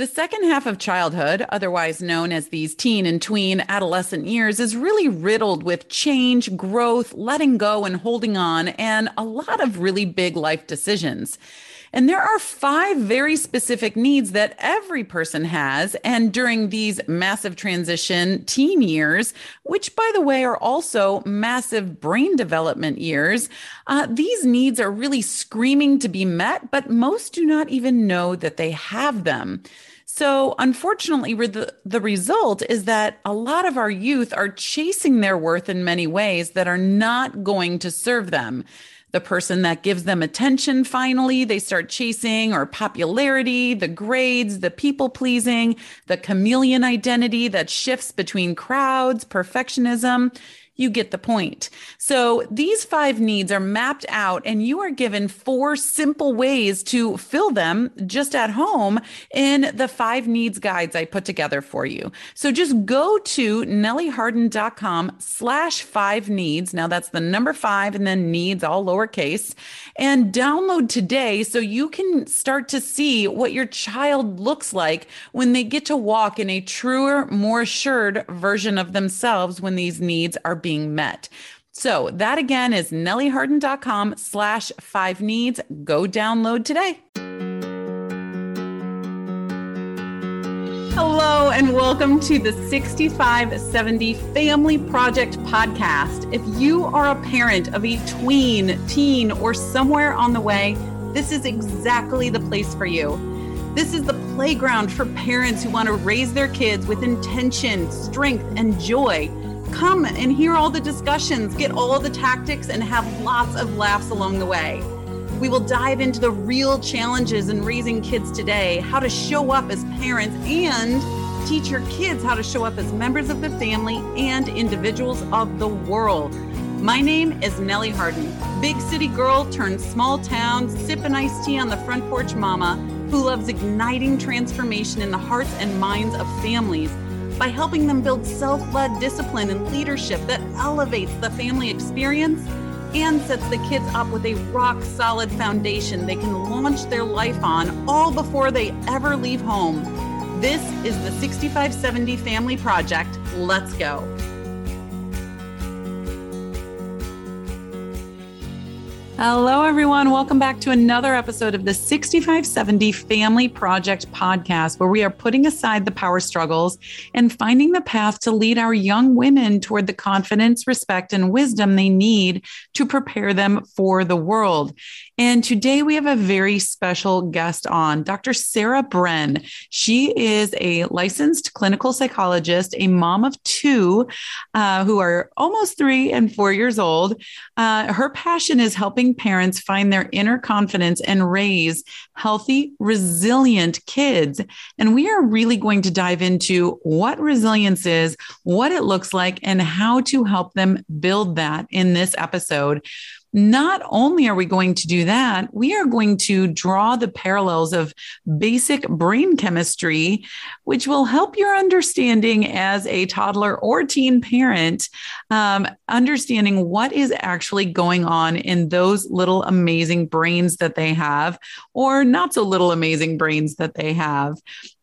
The second half of childhood, otherwise known as these teen and tween adolescent years, is really riddled with change, growth, letting go, and holding on, and a lot of really big life decisions. And there are five very specific needs that every person has. And during these massive transition teen years, which by the way are also massive brain development years, uh, these needs are really screaming to be met, but most do not even know that they have them. So, unfortunately, the, the result is that a lot of our youth are chasing their worth in many ways that are not going to serve them. The person that gives them attention finally they start chasing or popularity the grades the people pleasing the chameleon identity that shifts between crowds perfectionism you get the point. So these five needs are mapped out, and you are given four simple ways to fill them just at home in the five needs guides I put together for you. So just go to nellieharden.com slash five needs. Now that's the number five and then needs all lowercase and download today so you can start to see what your child looks like when they get to walk in a truer, more assured version of themselves when these needs are being being met. So that again is nellieharden.com slash five needs. Go download today. Hello, and welcome to the 6570 Family Project podcast. If you are a parent of a tween, teen, or somewhere on the way, this is exactly the place for you. This is the playground for parents who want to raise their kids with intention, strength, and joy. Come and hear all the discussions, get all the tactics, and have lots of laughs along the way. We will dive into the real challenges in raising kids today, how to show up as parents, and teach your kids how to show up as members of the family and individuals of the world. My name is Nellie Harden, big city girl turned small town, sipping iced tea on the front porch mama who loves igniting transformation in the hearts and minds of families by helping them build self led discipline and leadership that elevates the family experience and sets the kids up with a rock solid foundation they can launch their life on all before they ever leave home. This is the 6570 Family Project. Let's go. Hello, everyone. Welcome back to another episode of the 6570 Family Project podcast, where we are putting aside the power struggles and finding the path to lead our young women toward the confidence, respect, and wisdom they need to prepare them for the world. And today we have a very special guest on, Dr. Sarah Bren. She is a licensed clinical psychologist, a mom of two uh, who are almost three and four years old. Uh, her passion is helping parents find their inner confidence and raise healthy, resilient kids. And we are really going to dive into what resilience is, what it looks like, and how to help them build that in this episode not only are we going to do that, we are going to draw the parallels of basic brain chemistry, which will help your understanding as a toddler or teen parent, um, understanding what is actually going on in those little amazing brains that they have, or not so little amazing brains that they have.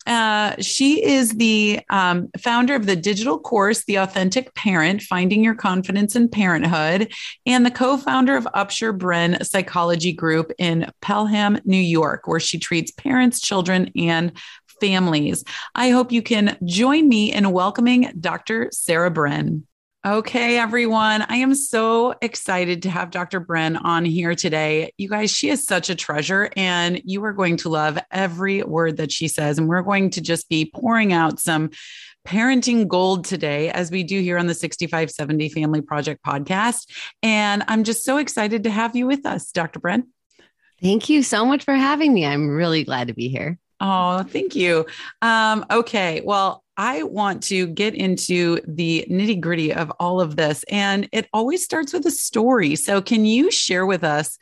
Uh, she is the um, founder of the digital course, The Authentic Parent Finding Your Confidence in Parenthood, and the co founder of Upshur Bren Psychology Group in Pelham, New York, where she treats parents, children, and families. I hope you can join me in welcoming Dr. Sarah Bren. Okay, everyone. I am so excited to have Dr. Bren on here today. You guys, she is such a treasure, and you are going to love every word that she says. And we're going to just be pouring out some parenting gold today, as we do here on the 6570 Family Project podcast. And I'm just so excited to have you with us, Dr. Bren. Thank you so much for having me. I'm really glad to be here. Oh, thank you. Um, okay. Well, I want to get into the nitty gritty of all of this. And it always starts with a story. So, can you share with us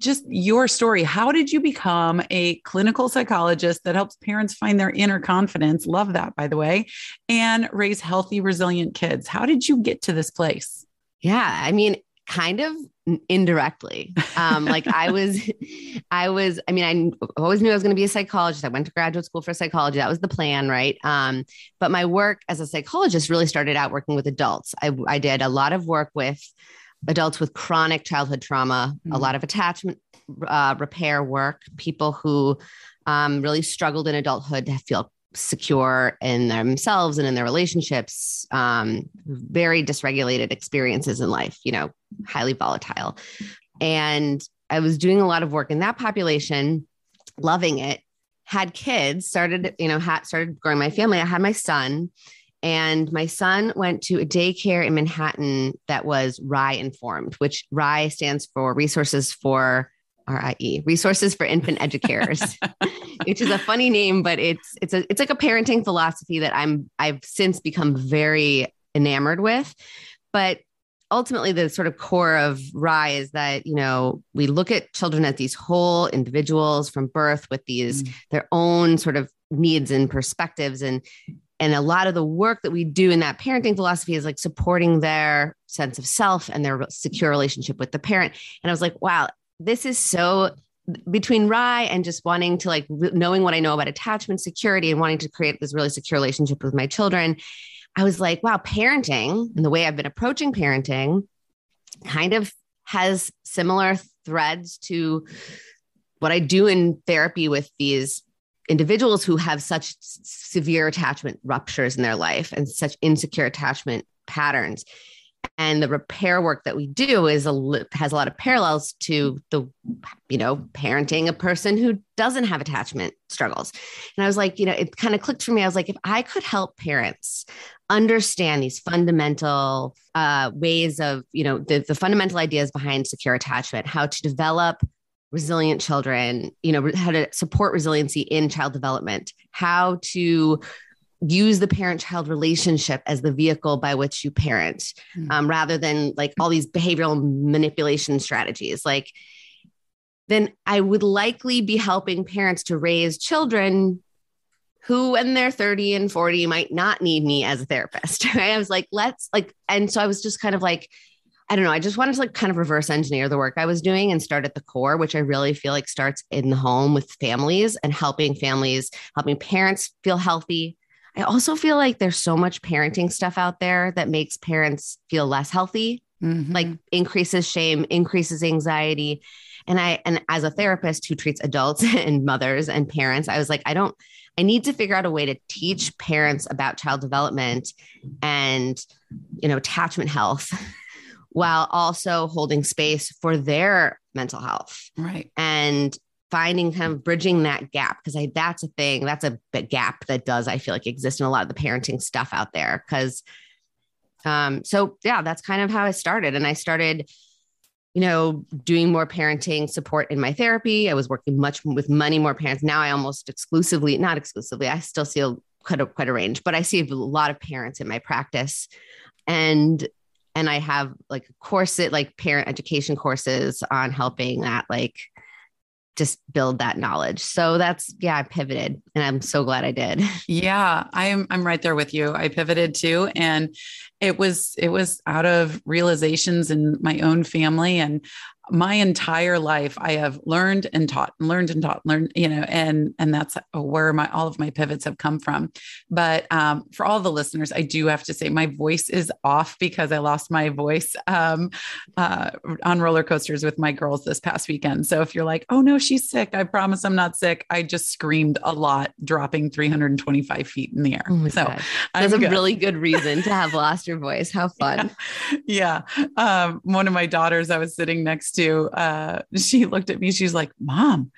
just your story? How did you become a clinical psychologist that helps parents find their inner confidence? Love that, by the way, and raise healthy, resilient kids. How did you get to this place? Yeah. I mean, kind of indirectly. Um, like I was, I was, I mean, I always knew I was going to be a psychologist. I went to graduate school for psychology. That was the plan, right? Um, but my work as a psychologist really started out working with adults. I, I did a lot of work with adults with chronic childhood trauma, mm-hmm. a lot of attachment uh, repair work, people who um, really struggled in adulthood to feel secure in themselves and in their relationships, um, very dysregulated experiences in life, you know, highly volatile. And I was doing a lot of work in that population, loving it, had kids, started, you know, had started growing my family. I had my son, and my son went to a daycare in Manhattan that was RIE informed, which RIE stands for Resources for RIE, Resources for Infant Educarers, which is a funny name, but it's it's a it's like a parenting philosophy that I'm I've since become very enamored with. But ultimately the sort of core of RIE is that, you know, we look at children as these whole individuals from birth with these mm. their own sort of needs and perspectives and and a lot of the work that we do in that parenting philosophy is like supporting their sense of self and their secure relationship with the parent and i was like wow this is so between RIE and just wanting to like knowing what I know about attachment security and wanting to create this really secure relationship with my children, I was like, wow, parenting and the way I've been approaching parenting kind of has similar threads to what I do in therapy with these individuals who have such severe attachment ruptures in their life and such insecure attachment patterns and the repair work that we do is a has a lot of parallels to the you know parenting a person who doesn't have attachment struggles. And i was like you know it kind of clicked for me. I was like if i could help parents understand these fundamental uh, ways of you know the, the fundamental ideas behind secure attachment how to develop resilient children you know how to support resiliency in child development how to use the parent child relationship as the vehicle by which you parent mm-hmm. um, rather than like all these behavioral manipulation strategies like then i would likely be helping parents to raise children who when they're 30 and 40 might not need me as a therapist right? i was like let's like and so i was just kind of like I don't know. I just wanted to like kind of reverse engineer the work I was doing and start at the core, which I really feel like starts in the home with families and helping families, helping parents feel healthy, I also feel like there's so much parenting stuff out there that makes parents feel less healthy, mm-hmm. like increases shame, increases anxiety. And I, and as a therapist who treats adults and mothers and parents, I was like, I don't, I need to figure out a way to teach parents about child development and, you know, attachment health while also holding space for their mental health. Right. And finding kind of bridging that gap because I that's a thing that's a gap that does I feel like exist in a lot of the parenting stuff out there because um so yeah that's kind of how I started and I started you know doing more parenting support in my therapy. I was working much with many more parents. Now I almost exclusively not exclusively I still see a, quite a quite a range but I see a lot of parents in my practice and and I have like courses like parent education courses on helping that like just build that knowledge. So that's yeah, I pivoted and I'm so glad I did. Yeah, I'm I'm right there with you. I pivoted too and it was it was out of realizations in my own family and my entire life i have learned and taught and learned and taught learned you know and and that's where my all of my pivots have come from. But um, for all the listeners i do have to say my voice is off because i lost my voice um, uh, on roller coasters with my girls this past weekend. So if you're like oh no she's sick. I promise i'm not sick i just screamed a lot dropping 325 feet in the air. Oh so that's a good. really good reason to have lost your voice. How fun. Yeah, yeah. Um, one of my daughters i was sitting next to to, uh, she looked at me, she's like, Mom,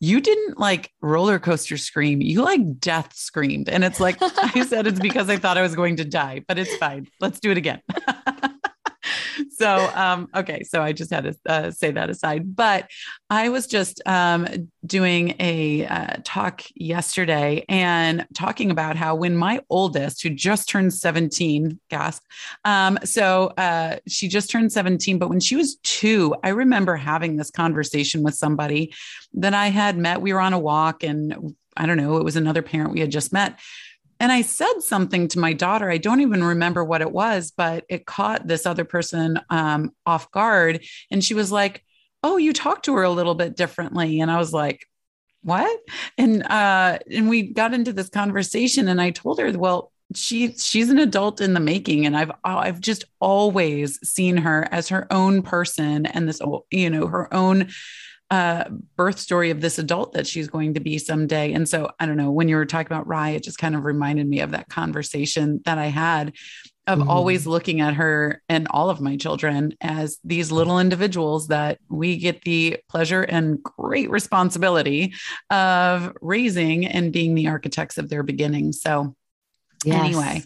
you didn't like roller coaster scream. You like death screamed. And it's like, I said it's because I thought I was going to die, but it's fine. Let's do it again. so um, okay so i just had to uh, say that aside but i was just um, doing a uh, talk yesterday and talking about how when my oldest who just turned 17 gasp um, so uh, she just turned 17 but when she was two i remember having this conversation with somebody that i had met. We were on a walk and i don't know it was another parent we had just met And I said something to my daughter. I don't even remember what it was, but it caught this other person um, off guard. And she was like, Oh, you talked to her a little bit differently. And I was like, What? And uh, and we got into this conversation, and I told her, Well, she she's an adult in the making and i've i've just always seen her as her own person and this you know her own uh, birth story of this adult that she's going to be someday. And so I don't know, when you were talking about RIE, it just kind of reminded me of that conversation that I had of mm-hmm. always looking at her and all of my children as these little individuals that we get the pleasure and great responsibility of raising and being the architects of their beginning. So, yes. anyway,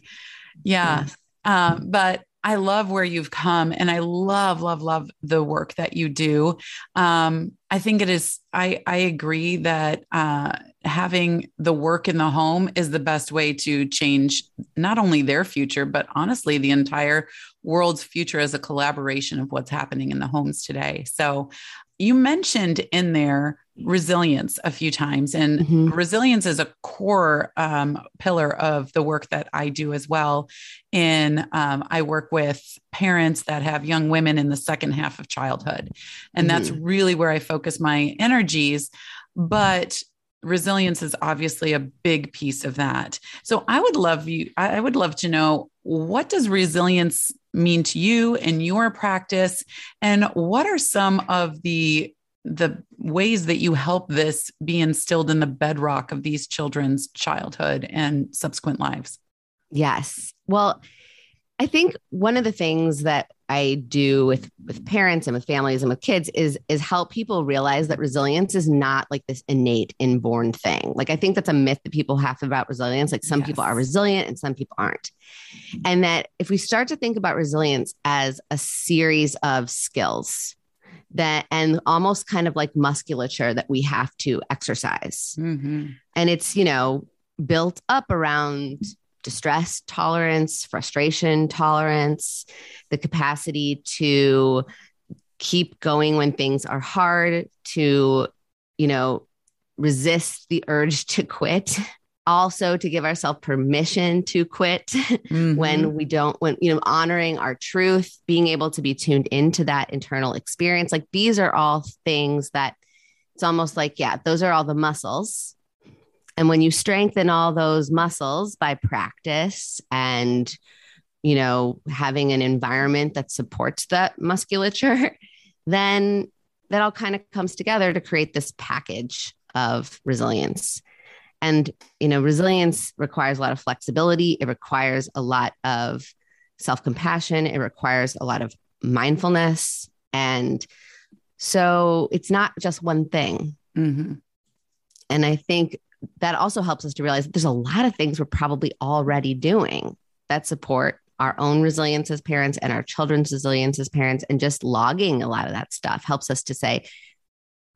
yeah. Yes. Um, but I love where you've come and I love, love, love the work that you do. Um, I think it is, I, I agree that uh, having the work in the home is the best way to change not only their future, but honestly, the entire world's future as a collaboration of what's happening in the homes today. So you mentioned in there resilience a few times. And mm-hmm. resilience is a core um, pillar of the work that i do as well. In um, i work with parents that have young women in the second half of childhood. And mm-hmm. that's really where i focus my energies. But resilience is obviously a big piece of that. So i would love you i would love to know what does resilience mean to you in your practice? And what are some of the the ways that you help this be instilled in the bedrock of these children's childhood and subsequent lives? Yes. Well, I think one of the things that I do with with parents and with families and with kids is is help people realize that resilience is not like this innate inborn thing. Like I think that's a myth that people have about resilience. Like some yes. people are resilient and some people aren't. And that if we start to think about resilience as a series of skills, that and almost kind of like musculature that we have to exercise. Mm-hmm. And it's, you know, built up around distress tolerance, frustration tolerance, the capacity to keep going when things are hard, to, you know, resist the urge to quit also to give ourselves permission to quit mm-hmm. when we don't when you know honoring our truth being able to be tuned into that internal experience. Like these are all things that it's almost like yeah those are all the muscles. And when you strengthen all those muscles by practice and you know having an environment that supports that musculature then that all kind of comes together to create this package of resilience and, you know, resilience requires a lot of flexibility. It requires a lot of self compassion. It requires a lot of mindfulness. And so it's not just one thing. Mm-hmm. And I think that also helps us to realize that there's a lot of things we're probably already doing that support our own resilience as parents and our children's resilience as parents. And just logging a lot of that stuff helps us to say,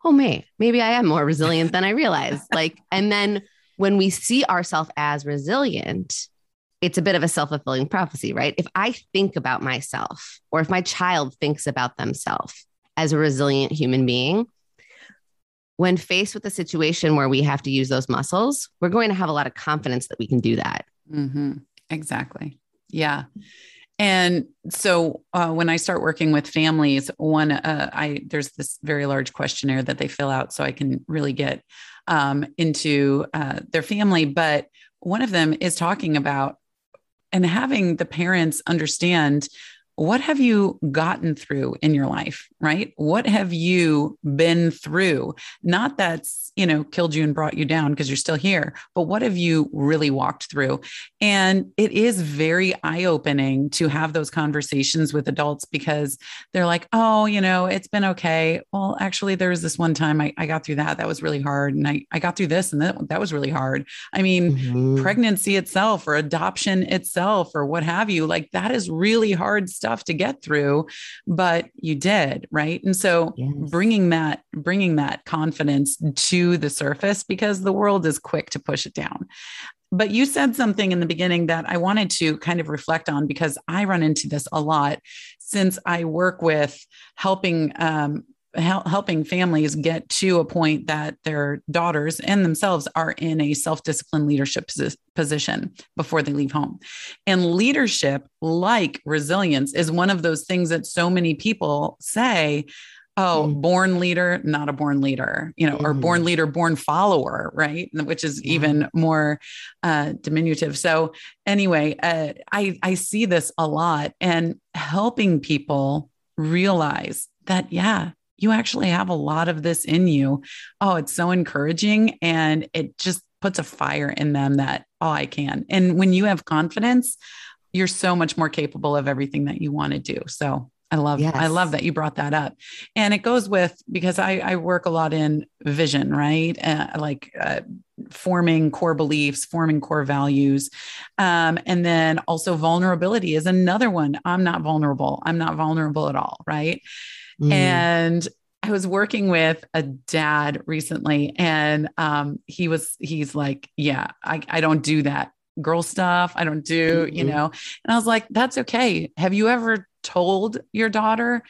oh, may, maybe I am more resilient than I realize. Like, and then when we see ourselves as resilient, it's a bit of a self fulfilling prophecy, right? If I think about myself, or if my child thinks about themselves as a resilient human being, when faced with a situation where we have to use those muscles, we're going to have a lot of confidence that we can do that. Mm-hmm. Exactly. Yeah. And so uh, when I start working with families, one, uh, I there's this very large questionnaire that they fill out, so I can really get um, into uh, their family. But one of them is talking about and having the parents understand what have you gotten through in your life, right? What have you been through? Not that's, you know, killed you and brought you down because you're still here, but what have you really walked through? And it is very eye opening to have those conversations with adults because they're like, oh, you know, it's been okay. Well, actually, there was this one time I, I got through that. That was really hard. And I, I got through this and that, that was really hard. I mean, mm-hmm. pregnancy itself or adoption itself or what have you, like that is really hard stuff stuff to get through but you did right and so yes. bringing that bringing that confidence to the surface because the world is quick to push it down but you said something in the beginning that I wanted to kind of reflect on because I run into this a lot since I work with helping um, helping families get to a point that their daughters and themselves are in a self-disciplined leadership position before they leave home and leadership like resilience is one of those things that so many people say oh mm born leader not a born leader you know mm or born mm-hmm. leader born follower right which is yeah. even more uh, diminutive so anyway uh, i i see this a lot and helping people realize that yeah you actually have a lot of this in you oh it's so encouraging and it just puts a fire in them that oh i can and when you have confidence you're so much more capable of everything that you want to do so I love yes. I love that you brought that up, and it goes with because I, I work a lot in vision, right? Uh, like uh, forming core beliefs, forming core values, um, and then also vulnerability is another one. I'm not vulnerable. I'm not vulnerable at all, right? Mm. And I was working with a dad recently, and um, he was he's like, yeah, I, I don't do that girl stuff. I don't do, mm-hmm. you know. And I was like, that's okay. Have you ever told your daughter,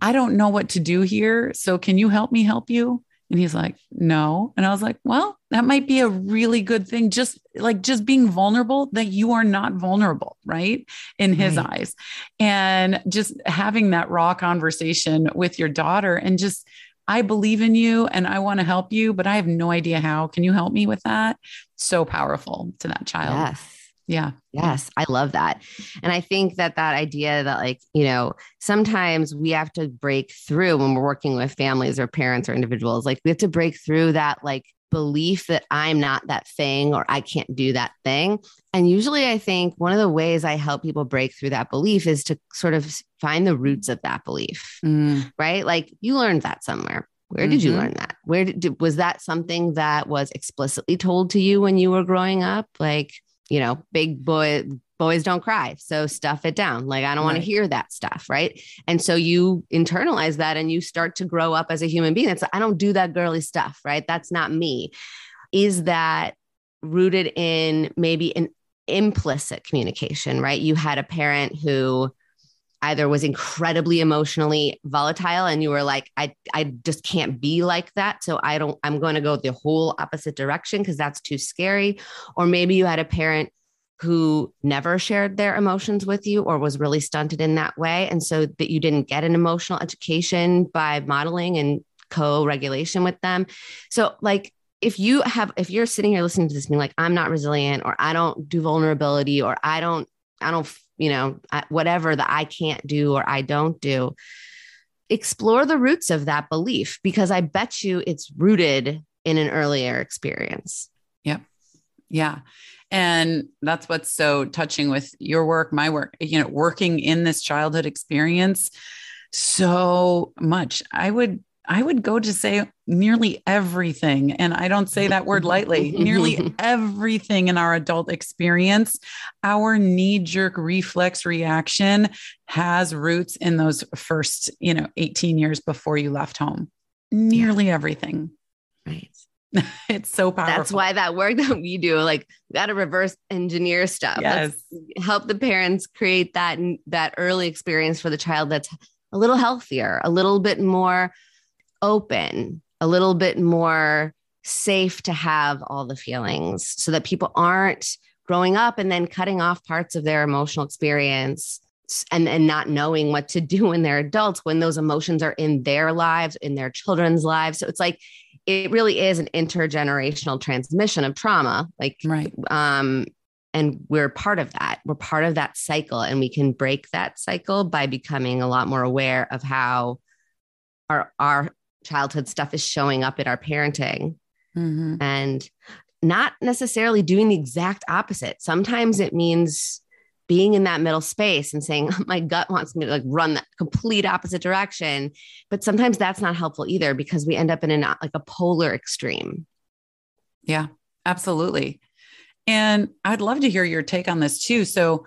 I don't know what to do here. So can you help me help you? And he's like, no. And I was like, well, that might be a really good thing. Just like just being vulnerable that you are not vulnerable, right? In his right. eyes. And just having that raw conversation with your daughter and just, I believe in you and I want to help you, but I have no idea how. Can you help me with that? So powerful to that child. Yes. Yeah. Yes. I love that. And I think that that idea that, like, you know, sometimes we have to break through when we're working with families or parents or individuals, like, we have to break through that, like, belief that I'm not that thing or I can't do that thing. And usually, I think one of the ways I help people break through that belief is to sort of find the roots of that belief, mm. right? Like, you learned that somewhere. Where did mm-hmm. you learn that? Where did, was that something that was explicitly told to you when you were growing up? Like, you know, big boy boys don't cry. So stuff it down. Like I don't right. want to hear that stuff, right? And so you internalize that and you start to grow up as a human being. It's I don't do that girly stuff, right? That's not me. Is that rooted in maybe an implicit communication, right? You had a parent who either was incredibly emotionally volatile and you were like I I just can't be like that so I don't I'm going to go the whole opposite direction because that's too scary or maybe you had a parent who never shared their emotions with you or was really stunted in that way and so that you didn't get an emotional education by modeling and co-regulation with them so like if you have if you're sitting here listening to this being like i'm not resilient or i don't do vulnerability or i don't i don't you know, whatever that I can't do or I don't do. Explore the roots of that belief because I bet you it's rooted in an earlier experience. Yep. Yeah. And that's what's so touching with your work, my work, you know, working in this childhood experience so much. I would I would go to say nearly everything, and I don't say that word lightly, nearly everything in our adult experience, our knee jerk reflex reaction has roots in those first, you know, 18 years before you left home. Nearly yeah. everything. Right. it's so powerful. That's why that work that we do, like, got to reverse engineer stuff. Yes. Let's help the parents create that that early experience for the child that's a little healthier, a little bit more open, a little bit more safe to have all the feelings so that people aren't growing up and then cutting off parts of their emotional experience and, and not knowing what to do when they're adults when those emotions are in their lives, in their children's lives. So it's like it really is an intergenerational transmission of trauma. Like right. um and we're part of that. We're part of that cycle and we can break that cycle by becoming a lot more aware of how our our childhood stuff is showing up in our parenting mm-hmm. and not necessarily doing the exact opposite. Sometimes it means being in that middle space and saying, my gut wants me to like run that complete opposite direction. But sometimes that's not helpful either because we end up in a uh, like a polar extreme. Yeah, absolutely. And I'd love to hear your take on this too. So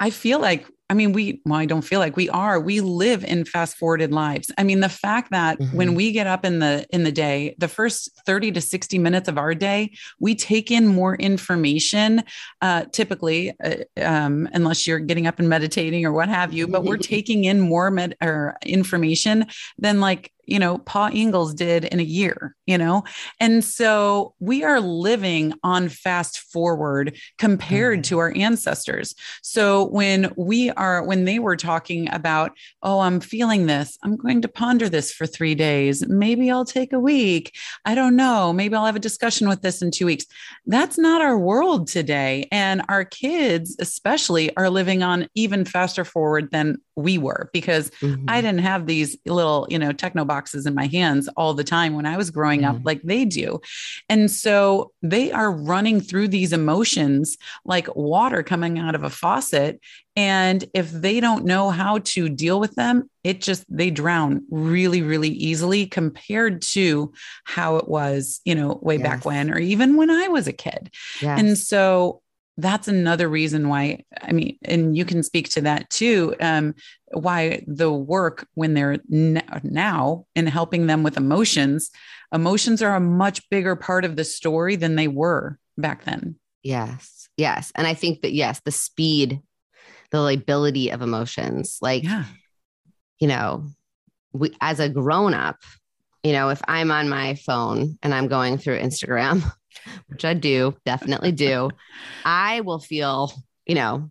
I feel like I mean, we, well, I don't feel like we are, we live in fast forwarded lives. I mean, the fact that mm-hmm. when we get up in the, in the day, the first 30 to 60 minutes of our day, we take in more information, uh, typically, uh, um, unless you're getting up and meditating or what have you, but we're taking in more med or information than like you know, Pa Ingalls did in a year, you know? And so we are living on fast forward compared to our ancestors. So when we are, when they were talking about, oh, I'm feeling this, I'm going to ponder this for three days. Maybe I'll take a week. I don't know. Maybe I'll have a discussion with this in two weeks. That's not our world today. And our kids, especially, are living on even faster forward than we were because mm-hmm. I didn't have these little, you know, techno boxes in my hands all the time when I was growing mm-hmm. up like they do. And so they are running through these emotions like water coming out of a faucet. And if they don't know how to deal with them, it just, they drown really, really easily compared to how it was, you know, way yes. back when, or even when I was a kid. Yes. And so that's another reason why i mean and you can speak to that too um, why the work when they're n- now in helping them with emotions emotions are a much bigger part of the story than they were back then yes yes and i think that yes the speed the ability of emotions like yeah. you know we as a grown up you know if i'm on my phone and i'm going through instagram which I do, definitely do, I will feel, you know,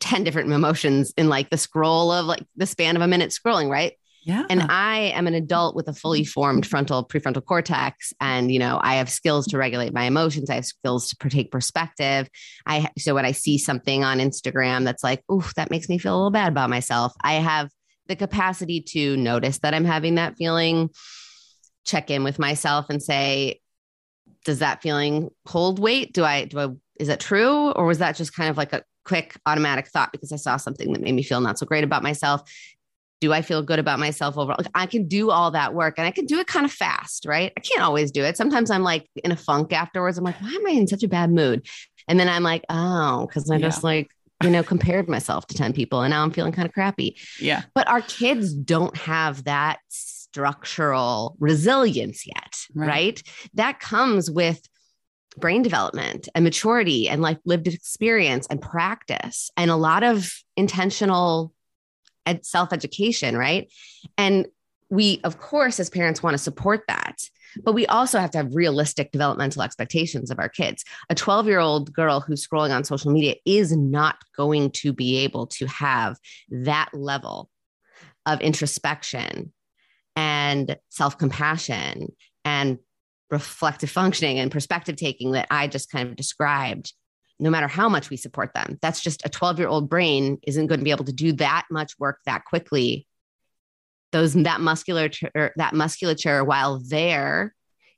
10 different emotions in like the scroll of like the span of a minute scrolling, right? Yeah. And I am an adult with a fully formed frontal prefrontal cortex. And, you know, I have skills to regulate my emotions. I have skills to take perspective. I, so when I see something on Instagram that's like, ooh, that makes me feel a little bad about myself, I have the capacity to notice that I'm having that feeling, check in with myself and say, does that feeling hold weight? Do I, do I, is that true? Or was that just kind of like a quick automatic thought because I saw something that made me feel not so great about myself? Do I feel good about myself overall? Like I can do all that work and I can do it kind of fast, right? I can't always do it. Sometimes I'm like in a funk afterwards. I'm like, why am I in such a bad mood? And then I'm like, oh, because I yeah. just like, you know, compared myself to 10 people and now I'm feeling kind of crappy. Yeah. But our kids don't have that structural resilience yet, right? right? That comes with brain development and maturity and like lived experience and practice and a lot of intentional ed- self-education, right? And we of course as parents want to support that but we also have to have realistic developmental expectations of our kids. A 12 year old girl who's scrolling on social media is not going to be able to have that level of introspection and self compassion and reflective functioning and perspective taking that I just kind of described, no matter how much we support them. That's just a 12 year old brain isn't going to be able to do that much work that quickly. Those that musculature that musculature while there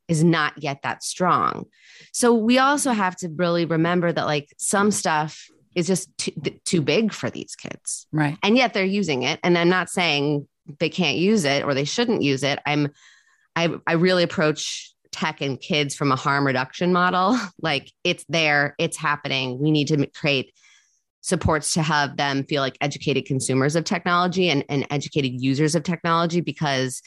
is not yet that strong. So we also have to really remember that like some stuff is just too, too big for these kids. Right. And yet they're using it. And I'm not saying they can't use it or they shouldn't use it. I'm I I really approach tech and kids from a harm reduction model. like it's there, it's happening. We need to create supports to have them feel like educated consumers of technology and, and educated users of technology because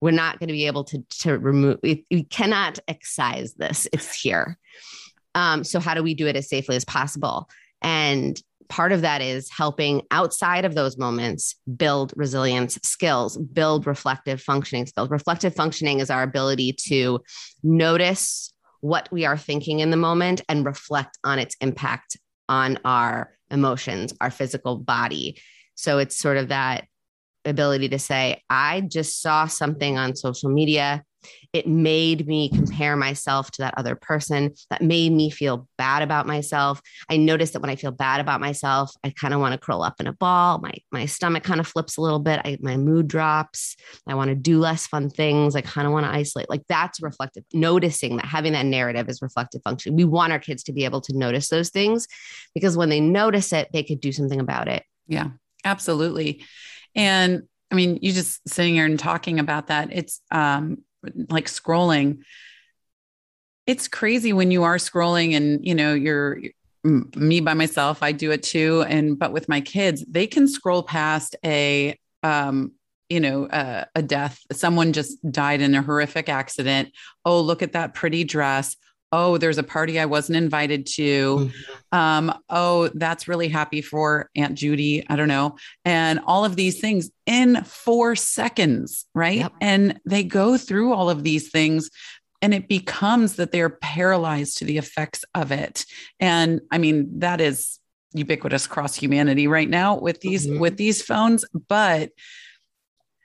we're not going to be able to to remove we, we cannot excise this it's here um, so how do we do it as safely as possible and part of that is helping outside of those moments build resilience skills, build reflective functioning skills. Reflective functioning is our ability to notice what we are thinking in the moment and reflect on its impact on our emotions, our physical body. So it's sort of that ability to say, I just saw something on social media it made me compare myself to that other person. That made me feel bad about myself. I noticed that when I feel bad about myself, I kind of want to curl up in a ball. My my stomach kind of flips a little bit. I, my mood drops. I want to do less fun things. I kind of want to isolate. Like that's reflective. Noticing that having that narrative is reflective function. We want our kids to be able to notice those things because when they notice it, they could do something about it. Yeah, absolutely. And I mean, you just sitting here and talking about that. It's um, like scrolling it's crazy when you are scrolling and you know you're me by myself i do it too. And but with my kids they can scroll past a um you know uh, a death. Someone just died in a horrific accident. Oh look at that pretty dress oh there's a party i wasn't invited to mm-hmm. Um, oh, that's really happy for Aunt Judy. I don't know. And all of these things in four seconds, right? Yep. And they go through all of these things and it becomes that they're paralyzed to the effects of it. And I mean, that is ubiquitous across humanity right now with these mm-hmm. with these phones, but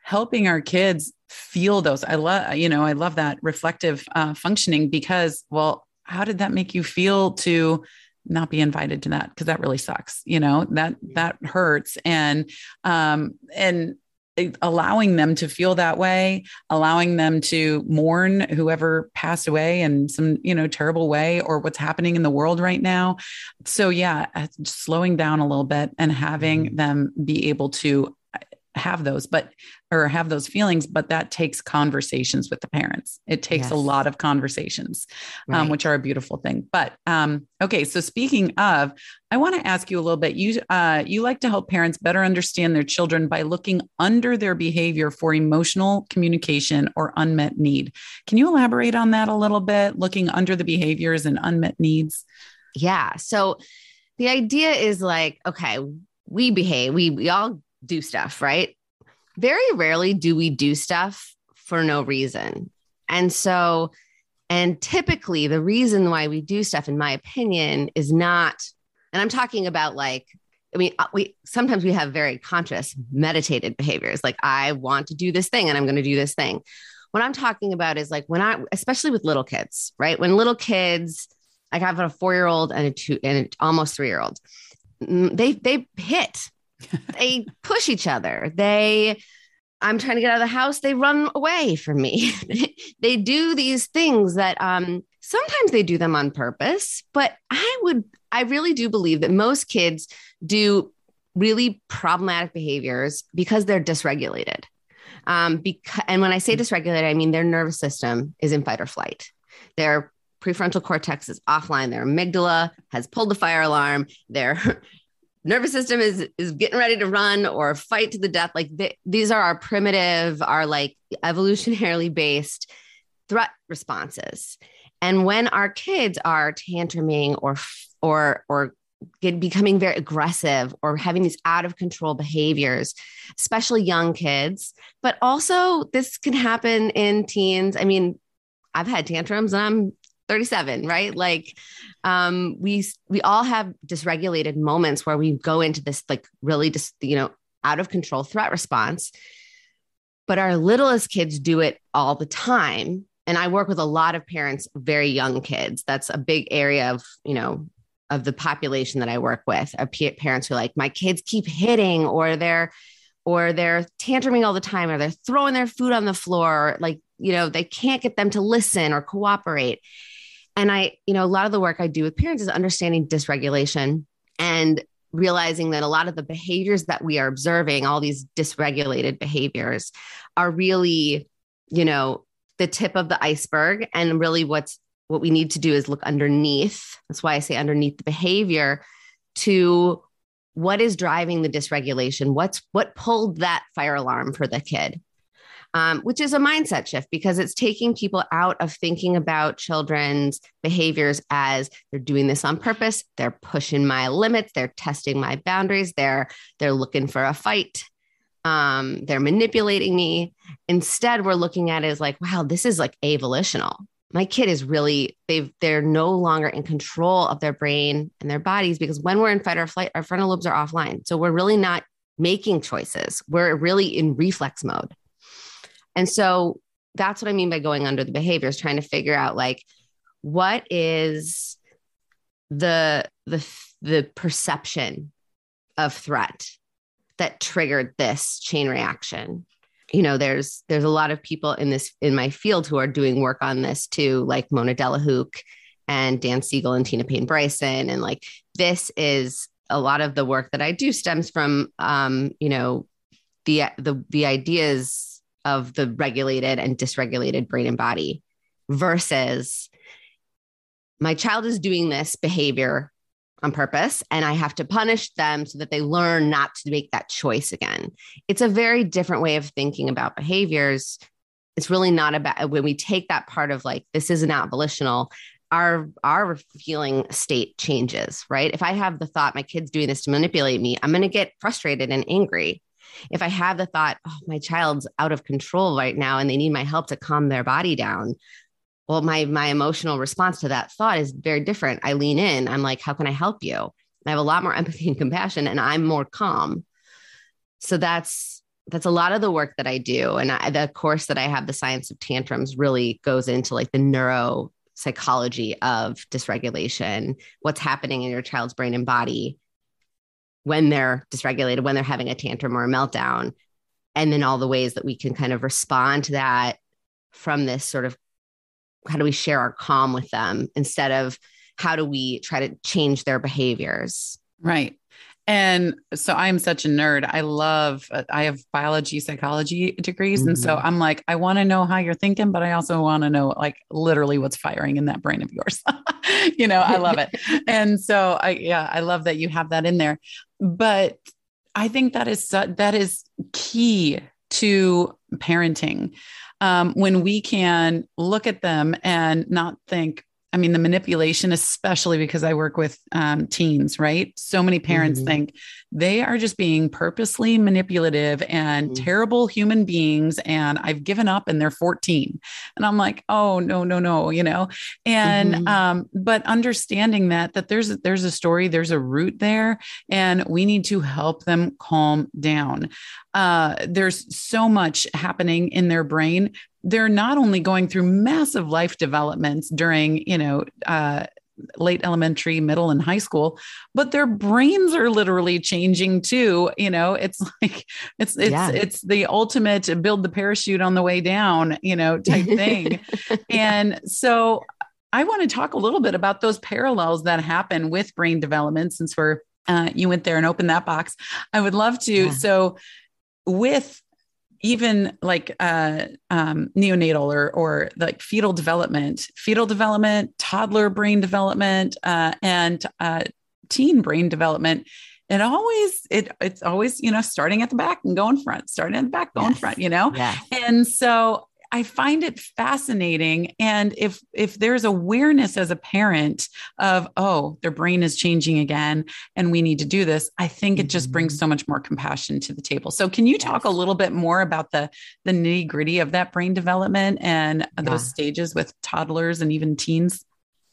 helping our kids feel those. I love, you know, I love that reflective uh, functioning because, well, how did that make you feel to not be invited to that? Because that really sucks. You know that that hurts, and um, and allowing them to feel that way allowing them to mourn whoever passed away in some you know terrible way or what's happening in the world right now so yeah uh, slowing down a little bit and having mm-hmm. them be able to have those but or have those feelings but that takes conversations with the parents. It takes yes. a lot of conversations um, right. um, which are a beautiful thing. But um, okay so speaking of i want to ask you a little bit. You uh, you like to help parents better understand their children by looking under their behavior for emotional communication or unmet need. Can you elaborate on that a little bit? Looking under the behaviors and unmet needs? Yeah so the idea is like okay we behave we we all do stuff, right? Very rarely do we do stuff for no reason. And so, and typically the reason why we do stuff, in my opinion, is not, and I'm talking about like, I mean, uh, we sometimes we have very conscious, meditated behaviors. Like, I want to do this thing and I'm going to do this thing. What I'm talking about is like when I, especially with little kids, right? When little kids, like I have a four year old and a two and a almost three year old, mm, they they hit they push each other. They, I'm trying to get out of the house. They run away from me. they do these things that um, sometimes they do them on purpose, but I would, I really do believe that most kids do really problematic behaviors because they're dysregulated. Um, because, and when I say dysregulated, I mean their nervous system is in fight or flight. Their prefrontal cortex is offline. Their amygdala has pulled the fire alarm. Their nervous system is is getting ready to run or fight to the death. Like th- these are our primitive our like evolutionarily based threat responses. And when our kids are tantruming or or or get, becoming very aggressive or having these out of control behaviors especially young kids but also this can happen in teens. I mean i've had tantrums and i'm 37 right? Like um we we all have dysregulated moments where we go into this like really just you know out of control threat response. But our littlest kids do it all the time. And i work with a lot of parents very young kids. That's a big area of you know of the population that i work with are parents who are like my kids keep hitting or they're or they're tantruming all the time or they're throwing their food on the floor like you know they can't get them to listen or cooperate and I, you know, a lot of the work I do with parents is understanding dysregulation and realizing that a lot of the behaviors that we are observing, all these dysregulated behaviors, are really, you know, the tip of the iceberg. And really what's what we need to do is look underneath. That's why I say underneath the behavior to what is driving the dysregulation? What's what pulled that fire alarm for the kid? Um, which is a mindset shift because it's taking people out of thinking about children's behaviors as they're doing this on purpose. They're pushing my limits. They're testing my boundaries. They're they're looking for a fight. Um, they're manipulating me. Instead, we're looking at it as like, wow, this is like avolitional. My kid is really they've they're no longer in control of their brain and their bodies because when we're in fight or flight, our frontal lobes are offline. So we're really not making choices. We're really in reflex mode. And so that's what I mean by going under the behaviors, trying to figure out like what is the the the perception of threat that triggered this chain reaction? You know there's there's a lot of people in this in my field who are doing work on this too like mona Delahooke and dan siegel and tina payne bryson. And like this is a lot of the work that i do stems from um you know the the the ideas of the regulated and dysregulated brain and body versus my child is doing this behavior on purpose and I have to punish them so that they learn not to make that choice again. It's a very different way of thinking about behaviors. It's really not about when we take that part of like, this isn't not volitional. our our feeling state changes, right? If I have the thought my kid's doing this to manipulate me, I'm going to get frustrated and angry. If I have the thought, oh, my child's out of control right now and they need my help to calm their body down, well, my my emotional response to that thought is very different. I lean in. I'm like, how can I help you? I have a lot more empathy and compassion, and I'm more calm. So that's that's a lot of the work that I do, and I, the course that I have, the science of tantrums, really goes into like the neuro psychology of dysregulation, what's happening in your child's brain and body when they're dysregulated, when they're having a tantrum or a meltdown, and then all the ways that we can kind of respond to that from this sort of how do we share our calm with them instead of how do we try to change their behaviors? Right and so I'm such a nerd. I love, uh, I have biology, psychology degrees. Mm-hmm. And so mm-hmm. I'm like, I want to know how you're thinking, but I also want to know like literally what's firing in that brain of yours. you know, I love it. and so I, yeah, I love that you have that in there. But I think that is, that is key to parenting. Um, when we can look at them and not think, I mean, the manipulation, especially because I work with um, teens, right? So many parents mm-hmm. think they are just being purposely manipulative and mm-hmm. terrible human beings. And I've given up and they're 14. And I'm like, oh, no, no, no, you know? And, mm-hmm. um, but understanding that, that there's, there's a story, there's a root there, and we need to help them calm down. Uh, there's so much happening in their brain they're not only going through massive life developments during, you know, uh, late elementary, middle, and high school, but their brains are literally changing too. You know, it's like it's it's yeah. it's the ultimate build the parachute on the way down, you know, type thing. and so I want to talk a little bit about those parallels that happen with brain development since we're uh, you went there and opened that box. I would love to. Yeah. So with even like uh, um, neonatal or or like fetal development, fetal development, toddler brain development, uh, and uh, teen brain development. It always it it's always you know starting at the back and going front, starting at the back, going yes. front. You know, yes. and so I find it fascinating. And if if there's awareness as a parent of, oh, their brain is changing again and we need to do this, I think it just brings mm-hmm. so much more compassion to the table. So can you talk a little bit more about the the nitty gritty of that brain development and yeah. those stages with toddlers and even teens?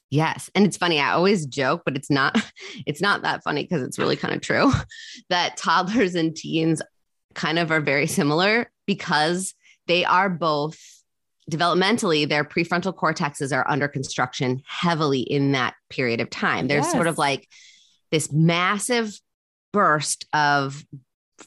Yes. And it's funny, I always joke, but it's not it's not that funny because it's really kind of true that toddlers and teens kind of are very similar because they are both developmentally, their prefrontal cortexes are under construction heavily in that period of time. There's yes. sort of like this massive burst of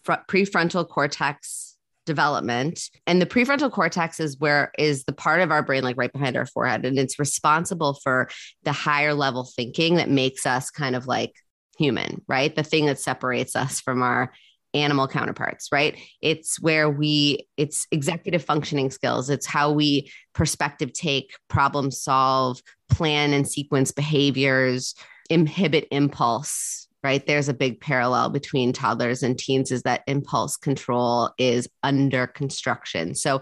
fr- prefrontal cortex development and the prefrontal cortex is where is the part of our brain like right behind our forehead and it's responsible for the higher level thinking that makes us kind of like human right the thing that separates us from our animal counterparts, right? It's where we, it's executive functioning skills. It's how we perspective take, problem solve, plan and sequence behaviors, inhibit impulse, right? There's a big parallel between toddlers and teens is that impulse control is under construction. So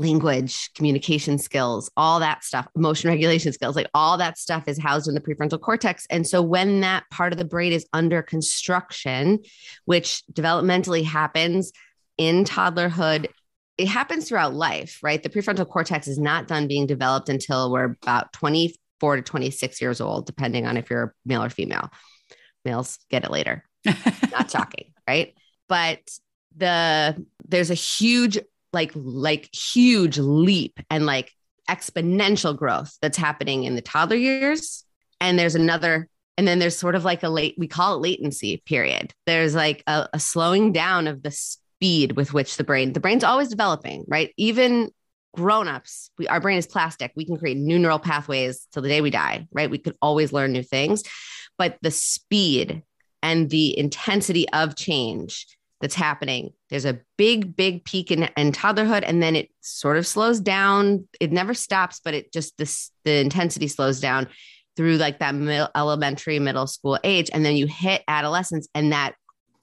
language, communication skills, all that stuff, emotion regulation skills, like all that stuff is housed in the prefrontal cortex. And so when that part of the brain is under construction, which developmentally happens in toddlerhood, it happens throughout life, right? The prefrontal cortex is not done being developed until we're about 24 to 26 years old, depending on if you're male or female. Males get it later. not shocking, right? But the there's a huge like like huge leap and like exponential growth that's happening in the toddler years. And there's another and then there's sort of like a late we call it latency period. There's like a, a slowing down of the speed with which the brain the brain's always developing right? Even grown-ups we, our brain is plastic. We can create new neural pathways till the day we die right? We could always learn new things. But the speed and the intensity of change that's happening. There's a big, big peak in, in toddlerhood, and then it sort of slows down. It never stops, but it just this the intensity slows down through like that elementary, middle school age, and then you hit adolescence, and that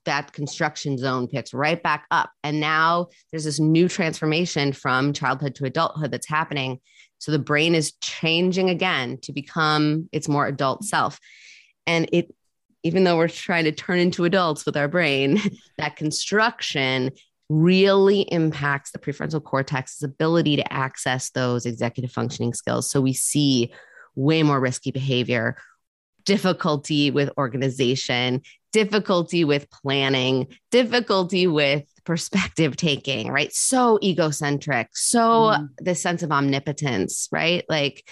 that construction zone picks right back up. And now there's this new transformation from childhood to adulthood that's happening So the brain is changing again to become its more adult self. And it, even though we're trying to turn into adults with our brain, that construction really impacts the prefrontal cortex's ability to access those executive functioning skills. So we see way more risky behavior, difficulty with organization, difficulty with planning, difficulty with perspective taking, right? So egocentric, so mm. the sense of omnipotence, right? Like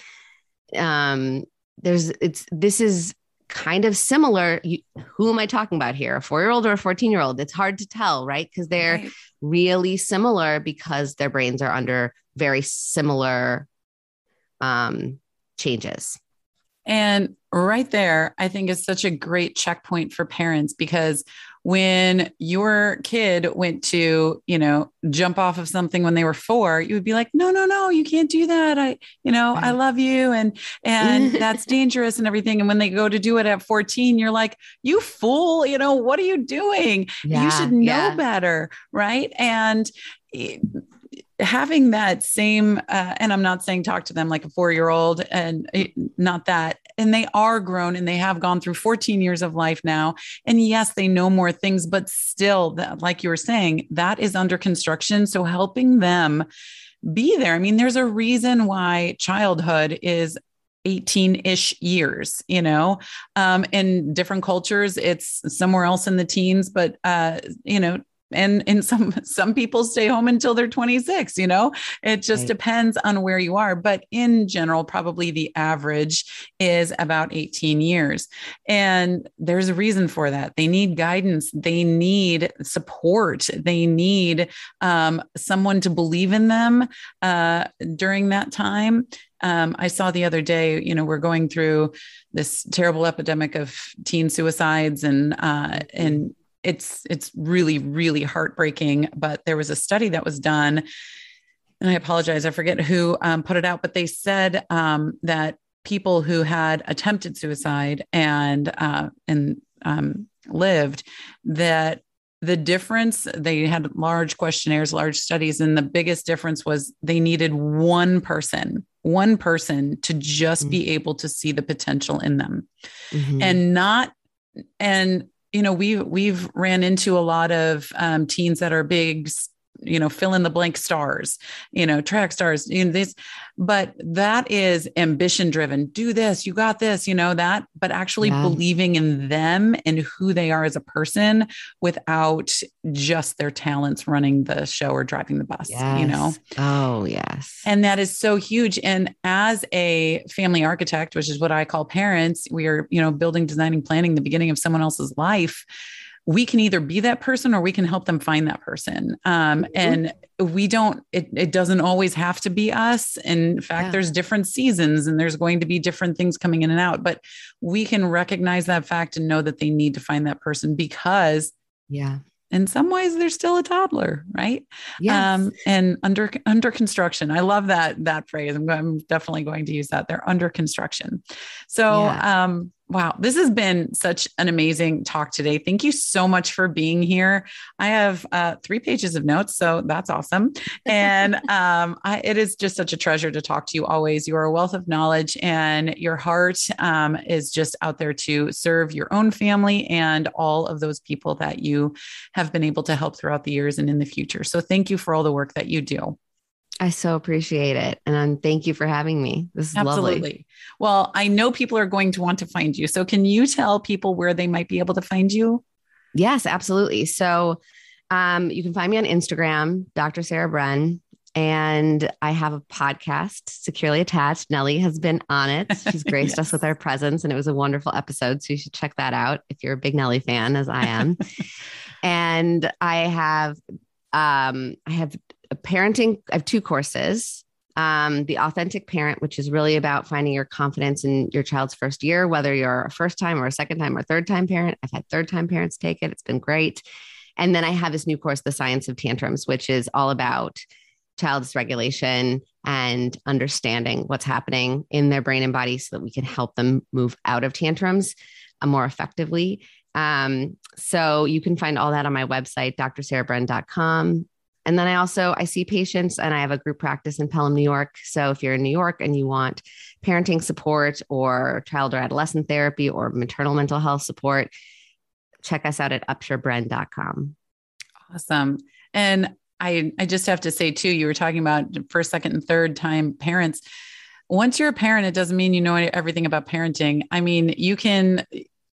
um there's it's this is kind of similar. You, who am I talking about here? A four year old or a 14 year old? It's hard to tell, right? Because they're right. really similar because their brains are under very similar um, changes. And right there, I think is such a great checkpoint for parents because when your kid went to, you know, jump off of something when they were four, you would be like, no, no, no, you can't do that. I, you know, I love you and, and that's dangerous and everything. And when they go to do it at 14, you're like, you fool, you know, what are you doing? Yeah, you should know yeah. better. Right. And, eh, having that same uh, and i'm not saying talk to them like a four year old and uh, not that and they are grown and they have gone through 14 years of life now and yes they know more things but still that, like you were saying that is under construction so helping them be there i mean there's a reason why childhood is 18 ish years, you know. Um, in different cultures, it's somewhere else in the teens, but, uh, you know, and and some some people stay home until they're 26 you know? It just right. depends on where you are but in general probably the average is about 18 years. And there's a reason for that. They need guidance. They need support. They need um, someone to believe in them uh, during that time. Um, I saw the other day, you know, we're going through this terrible epidemic of teen suicides and uh, and it's it's really really heartbreaking but there was a study that was done and i apologize i forget who um, put it out but they said um, that people who had attempted suicide and uh, and um, lived that the difference they had large questionnaires large studies and the biggest difference was they needed one person one person to just mm-hmm. be able to see the potential in them mm-hmm. and not and you know we we've ran into a lot of um, teens that are big you know fill in the blank stars you know track stars you know this but that is ambition driven. Do this you got this you know that but actually yeah. believing in them and who they are as a person without just their talents running the show or driving the bus yes. you know? Oh yes. And that is so huge. And as a family architect which is what i call parents we are you know building designing planning the beginning of someone else's life we can either be that person or we can help them find that person. Um, mm-hmm. And we don't, it, it doesn't always have to be us. In fact, yeah. there's different seasons and there's going to be different things coming in and out, but we can recognize that fact and know that they need to find that person because yeah in some ways they're still a toddler right Yeah. um, and under under construction i love that that phrase I'm, I'm definitely going to use that they're under construction so yeah. um Wow, this has been such an amazing talk today. Thank you so much for being here. I have uh, three pages of notes, so that's awesome. And um, I, it is just such a treasure to talk to you always. You are a wealth of knowledge, and your heart um, is just out there to serve your own family and all of those people that you have been able to help throughout the years and in the future. So, thank you for all the work that you do. I so appreciate it. And um, thank you for having me. This is Absolutely. Lovely. Well, I know people are going to want to find you. So can you tell people where they might be able to find you? Yes, absolutely. So um, you can find me on Instagram, Dr. Sarah Bren. And I have a podcast, Securely Attached. Nellie has been on it. She's graced yes. us with her presence, and it was a wonderful episode. So you should check that out if you're a big Nellie fan, as I am. and I have um, I have parenting, I have two courses. Um, the authentic parent, which is really about finding your confidence in your child's first year, whether you're a first time or a second time or third time parent. I've had third time parents take it. It's been great. And then I have this new course, The Science of Tantrums, which is all about child dysregulation and understanding what's happening in their brain and body so that we can help them move out of tantrums uh, more effectively. Um, so you can find all that on my website, drsarahbren.com and then I also I see patients and I have a group practice in Pelham, New York. So if you're in New York and you want parenting support or child or adolescent therapy or maternal mental health support, check us out at upshurbren.com. Awesome. And I I just have to say too, you were talking about first, second, and third time parents. Once you're a parent, it doesn't mean you know everything about parenting. I mean, you can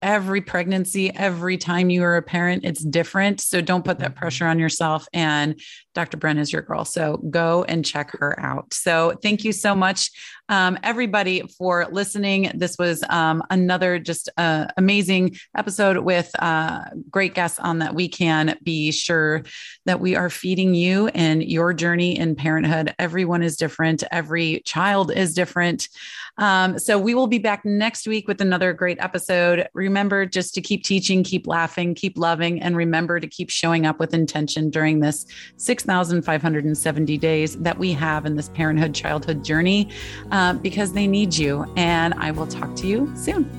every pregnancy, every time you are a parent, it's different. So don't put that mm-hmm. pressure on yourself. And Dr. Bren is your girl. So go and check her out. So thank you so much, um, everybody, for listening. This was um, another just uh, amazing episode with uh, great guests on that we can be sure that we are feeding you and your journey in parenthood. Everyone is different, every child is different. Um, so we will be back next week with another great episode. Remember just to keep teaching, keep laughing, keep loving, and remember to keep showing up with intention during this 6,570 days that we have in this parenthood childhood journey uh, because they need you. And I will talk to you soon.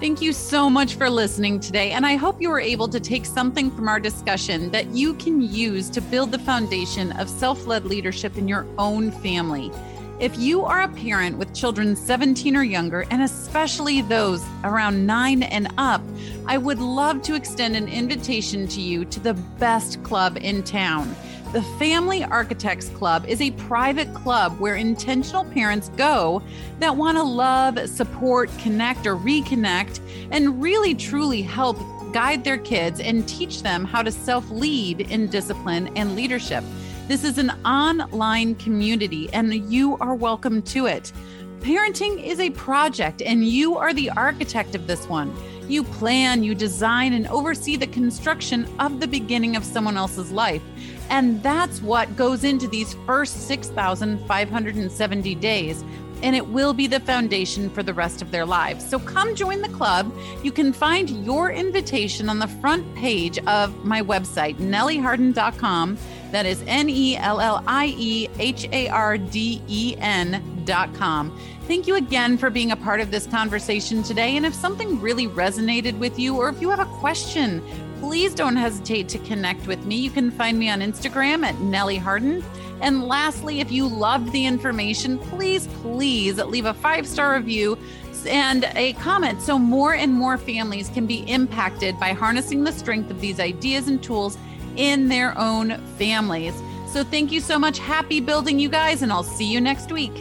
Thank you so much for listening today. And I hope you were able to take something from our discussion that you can use to build the foundation of self led leadership in your own family. If you are a parent with children 17 or younger, and especially those around nine and up, I would love to extend an invitation to you to the best club in town. The Family Architects Club is a private club where intentional parents go that want to love, support, connect, or reconnect, and really truly help guide their kids and teach them how to self lead in discipline and leadership. This is an online community, and you are welcome to it. Parenting is a project, and you are the architect of this one. You plan, you design, and oversee the construction of the beginning of someone else's life. And that's what goes into these first 6,570 days and it will be the foundation for the rest of their lives. So come join the club. You can find your invitation on the front page of my website, nellieharden.com. That is N E L L I E H A R D E N.com. Thank you again for being a part of this conversation today. And if something really resonated with you, or if you have a question, please don't hesitate to connect with me. You can find me on Instagram at Nellie Harden. And lastly, if you loved the information, please, please leave a five star review and a comment so more and more families can be impacted by harnessing the strength of these ideas and tools in their own families. So, thank you so much. Happy building, you guys, and I'll see you next week.